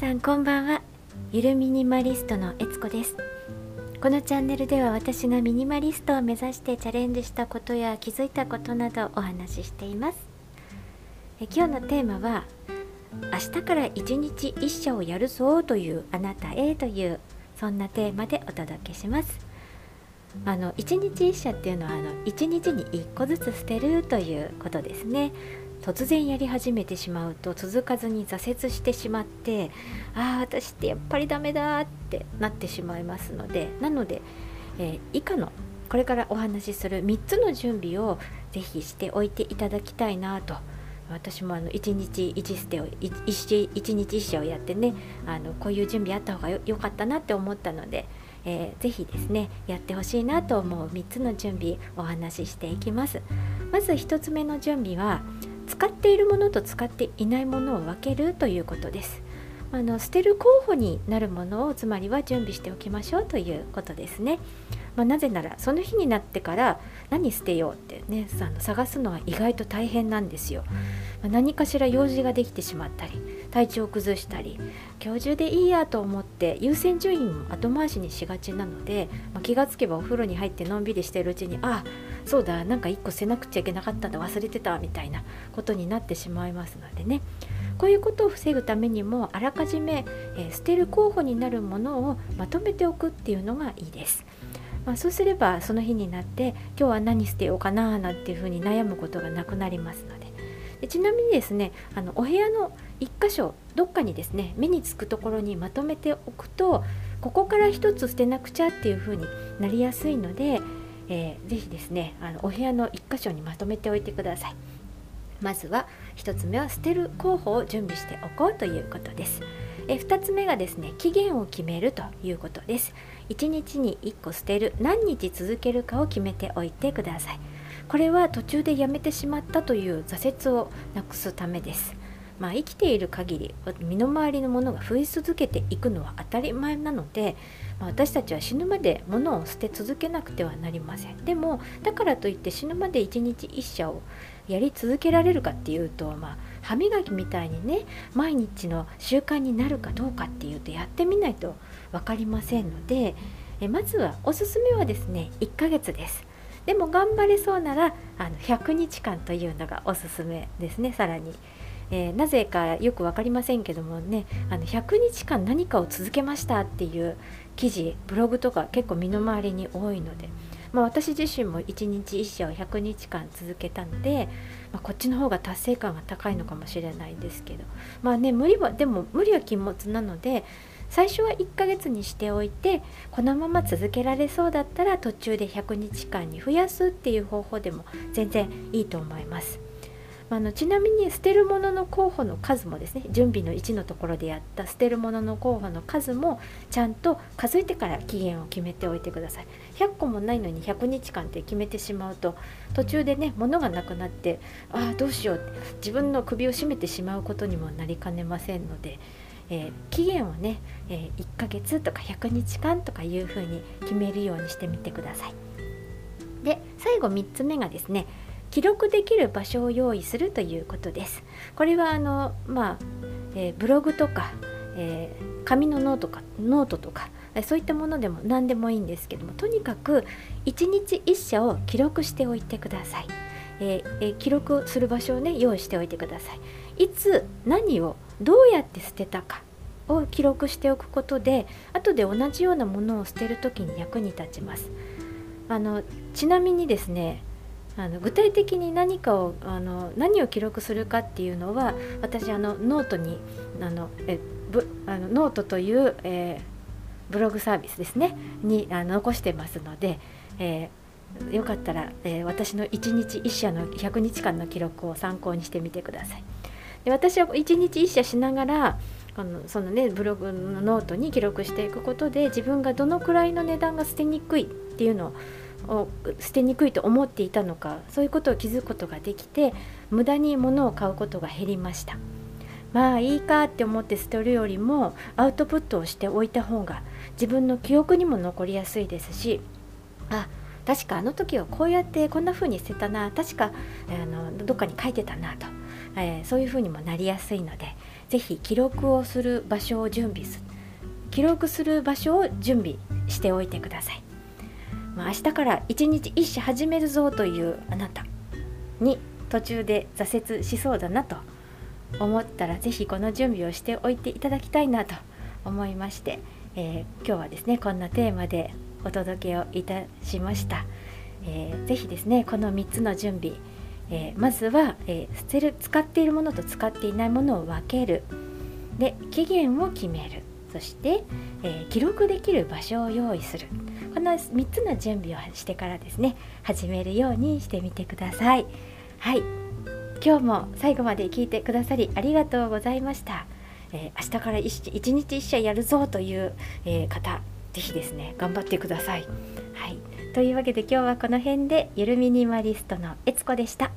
さんこんばんは。ゆるミニマリストのえつこです。このチャンネルでは私がミニマリストを目指してチャレンジしたことや気づいたことなどお話ししています。え今日のテーマは明日から一日一社をやるぞというあなたへというそんなテーマでお届けします。あの一日一社っていうのはあの一日に1個ずつ捨てるということですね。突然やり始めてしまうと続かずに挫折してしまってああ私ってやっぱりダメだってなってしまいますのでなので、えー、以下のこれからお話しする3つの準備をぜひしておいていただきたいなと私もあの1日1捨てを 1, 日1社をやってねあのこういう準備あった方がよかったなって思ったので、えー、ぜひですねやってほしいなと思う3つの準備お話ししていきます。まず1つ目の準備は使っているものと使っていないものを分けるということです。あの捨てる候補になるものをつまりは準備しておきましょうということですね、まあ、なぜならその日になってから何捨てようってねあの探すのは意外と大変なんですよ、まあ、何かしら用事ができてしまったり体調を崩したり今日中でいいやと思って優先順位も後回しにしがちなので、まあ、気がつけばお風呂に入ってのんびりしてるうちにあそうだなんか1個捨てなくちゃいけなかったんだ忘れてたみたいなことになってしまいますのでねこういうことを防ぐためにもあらかじめ、え、捨てる候補になるものをまとめておくっていうのがいいです。まあ、そうすればその日になって今日は何捨てようかななんていうふうに悩むことがなくなりますのででちなみにですねあのお部屋の1箇所どっかにですね目につくところにまとめておくとここから1つ捨てなくちゃっていうふうになりやすいのでえー、ぜひですねあのお部屋の1箇所にまとめておいてください。まずは1つ目は捨てる候補を準備しておこうということです。え2つ目がですね期限を決めるということです。1日に1個捨てる何日続けるかを決めておいてください。これは途中でやめてしまったという挫折をなくすためです。まあ、生きている限り身の回りのものが増え続けていくのは当たり前なので、まあ、私たちは死ぬまで物を捨て続けなくてはなりませんでもだからといって死ぬまで一日一社をやり続けられるかっていうと、まあ、歯磨きみたいにね毎日の習慣になるかどうかっていうとやってみないと分かりませんのでえまずはおすすめはですね1ヶ月ですでも頑張れそうならあの100日間というのがおすすめですねさらに。えー、なぜかよく分かりませんけどもねあの100日間何かを続けましたっていう記事ブログとか結構身の回りに多いので、まあ、私自身も1日1社を100日間続けたので、まあ、こっちの方が達成感が高いのかもしれないんですけどまあね無理はでも無理は禁物なので最初は1ヶ月にしておいてこのまま続けられそうだったら途中で100日間に増やすっていう方法でも全然いいと思います。あのちなみに捨てるものの候補の数もですね準備の1のところでやった捨てるものの候補の数もちゃんと数えてから期限を決めておいてください。100個もないのに100日間って決めてしまうと途中でね物がなくなってああどうしよう自分の首を絞めてしまうことにもなりかねませんので、えー、期限をね、えー、1ヶ月とか100日間とかいうふうに決めるようにしてみてください。で最後3つ目がですね記録できる場所を用意するということです。これはあの、まあえー、ブログとか、えー、紙のノートかノートとかそういったものでも何でもいいんですけどもとにかく1日1捨を記録しておいてください。えー、えー、記録する場所をね用意しておいてください。いつ何をどうやって捨てたかを記録しておくことで後で同じようなものを捨てる時に役に立ちます。あのちなみにですねあの具体的に何かをあの何を記録するかっていうのは私あのノートにあのえぶあのノートという、えー、ブログサービスですねにあの残してますので、えー、よかったら、えー、私の1日1捨の100日間の記録を参考にしてみてください。で私は1日1捨しながらあのそのねブログのノートに記録していくことで自分がどのくらいの値段が捨てにくいっていうのをを捨てにくいと思っていたのかそういうことを気づくことができて無駄に物を買うことが減りました。まあいいかって思って捨てるよりもアウトプットをしておいた方が自分の記憶にも残りやすいですしあ確かあの時はこうやってこんな風に捨てたな確かあのどっかに書いてたなとえー、そういうふうにもなりやすいので是非記録をする場所を準備する記録する場所を準備しておいてください、まあ、明日から一日一社始めるぞというあなたに途中で挫折しそうだなと思ったら是非この準備をしておいていただきたいなと思いまして、えー、今日はですねこんなテーマでお届けをいたしました、えー、ぜひですねこの3つの準備、えー、まずは、えー、捨てる使っているものと使っていないものを分ける。で期限を決める。そして、えー、記録できる場所を用意する。この3つの準備をしてからですね始めるようにしてみてください。はい。今日も最後まで聞いてくださりありがとうございました、えー、明日から1日1社やるぞという、えー、方ぜひですね頑張ってください。はい。というわけで今日はこの辺でゆるミニマリストのえつこでした。